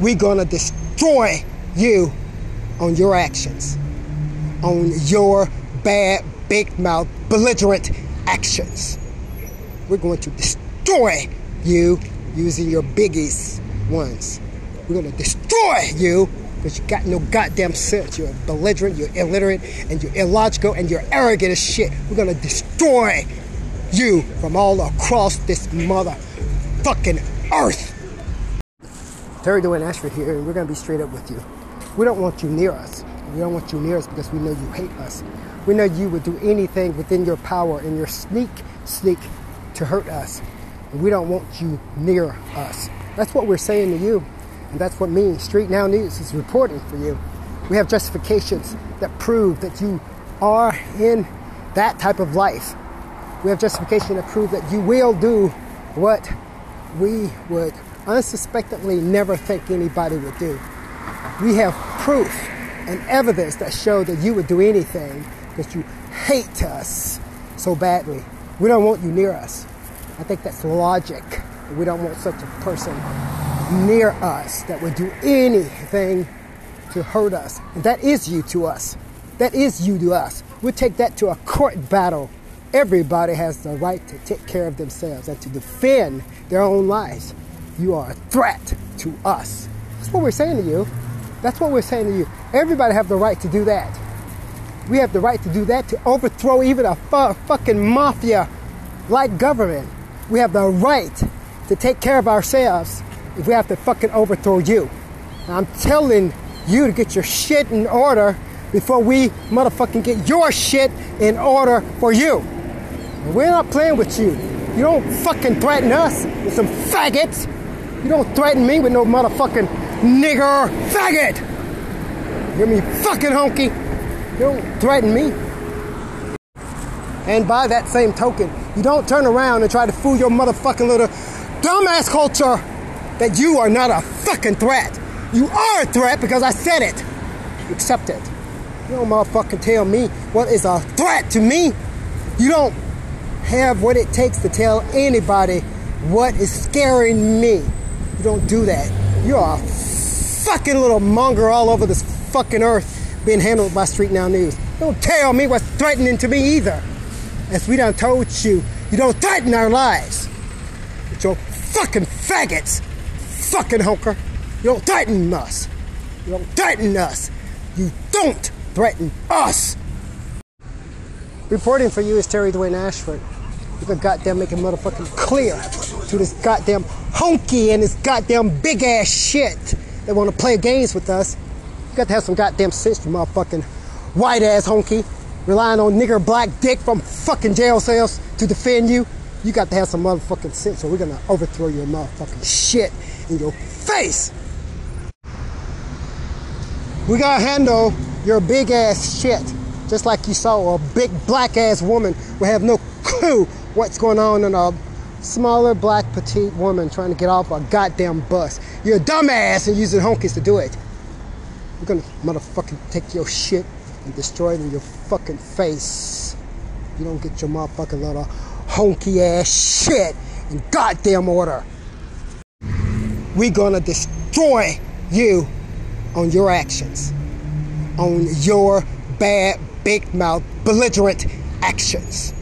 we're gonna destroy you on your actions, on your bad, big mouth, belligerent actions. We're going to destroy you using your biggest ones. We're gonna destroy you because you got no goddamn sense. You're belligerent, you're illiterate, and you're illogical, and you're arrogant as shit. We're gonna destroy you from all across this motherfucking earth. Terry Dwayne Ashford here, and we're gonna be straight up with you. We don't want you near us. We don't want you near us because we know you hate us. We know you would do anything within your power and your sneak, sneak to hurt us. And we don't want you near us. That's what we're saying to you. And that's what me, Street Now News is reporting for you. We have justifications that prove that you are in that type of life. We have justification that prove that you will do what we would unsuspectingly never think anybody would do. We have proof and evidence that show that you would do anything because you hate us so badly. We don't want you near us. I think that's logic. We don't want such a person near us that would do anything to hurt us. And that is you to us. That is you to us. We'll take that to a court battle. Everybody has the right to take care of themselves and to defend their own lives. You are a threat to us. That's what we're saying to you. That's what we're saying to you. Everybody have the right to do that. We have the right to do that to overthrow even a fu- fucking mafia like government. We have the right to take care of ourselves if we have to fucking overthrow you. I'm telling you to get your shit in order before we motherfucking get your shit in order for you. We're not playing with you. You don't fucking threaten us with some faggots. You don't threaten me with no motherfucking nigger faggot. You hear me fucking honky? You don't threaten me. And by that same token, you don't turn around and try to fool your motherfucking little dumbass culture that you are not a fucking threat. You are a threat because I said it. Accept it. You don't motherfucking tell me what is a threat to me. You don't have what it takes to tell anybody what is scaring me. You don't do that. You're a fucking little monger all over this fucking earth being handled by Street Now News. Don't tell me what's threatening to me either. As we done told you, you don't threaten our lives. With your fucking faggots, fucking hunker. You don't threaten us. You don't threaten us. You don't threaten us. Reporting for you is Terry Dwayne Ashford. You can goddamn make it motherfucking clear to this goddamn honky and this goddamn big ass shit that want to play games with us. You got to have some goddamn sense, you motherfucking white ass honky, relying on nigger black dick from fucking jail cells to defend you. You got to have some motherfucking sense, or we're gonna overthrow your motherfucking shit in your face. We gotta handle your big ass shit, just like you saw a big black ass woman who have no clue what's going on in a smaller black petite woman trying to get off a goddamn bus. You're a dumbass and using honkies to do it. We're gonna motherfucking take your shit and destroy it in your fucking face. You don't get your motherfucking little honky ass shit in goddamn order. We're gonna destroy you on your actions, on your bad, big mouth, belligerent actions.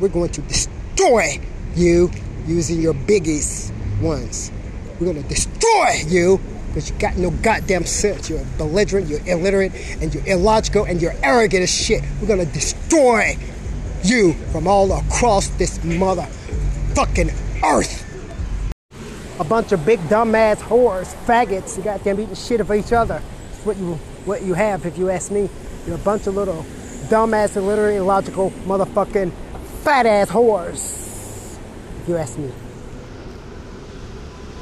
We're going to destroy you using your biggest ones. We're gonna destroy you because you got no goddamn sense. You're belligerent, you're illiterate, and you're illogical, and you're arrogant as shit. We're gonna destroy you from all across this motherfucking earth. A bunch of big dumbass whores, faggots, you goddamn eating shit of each other. That's what you what you have if you ask me. You're a bunch of little dumbass, illiterate, illogical, motherfucking fat ass whores. You ask me.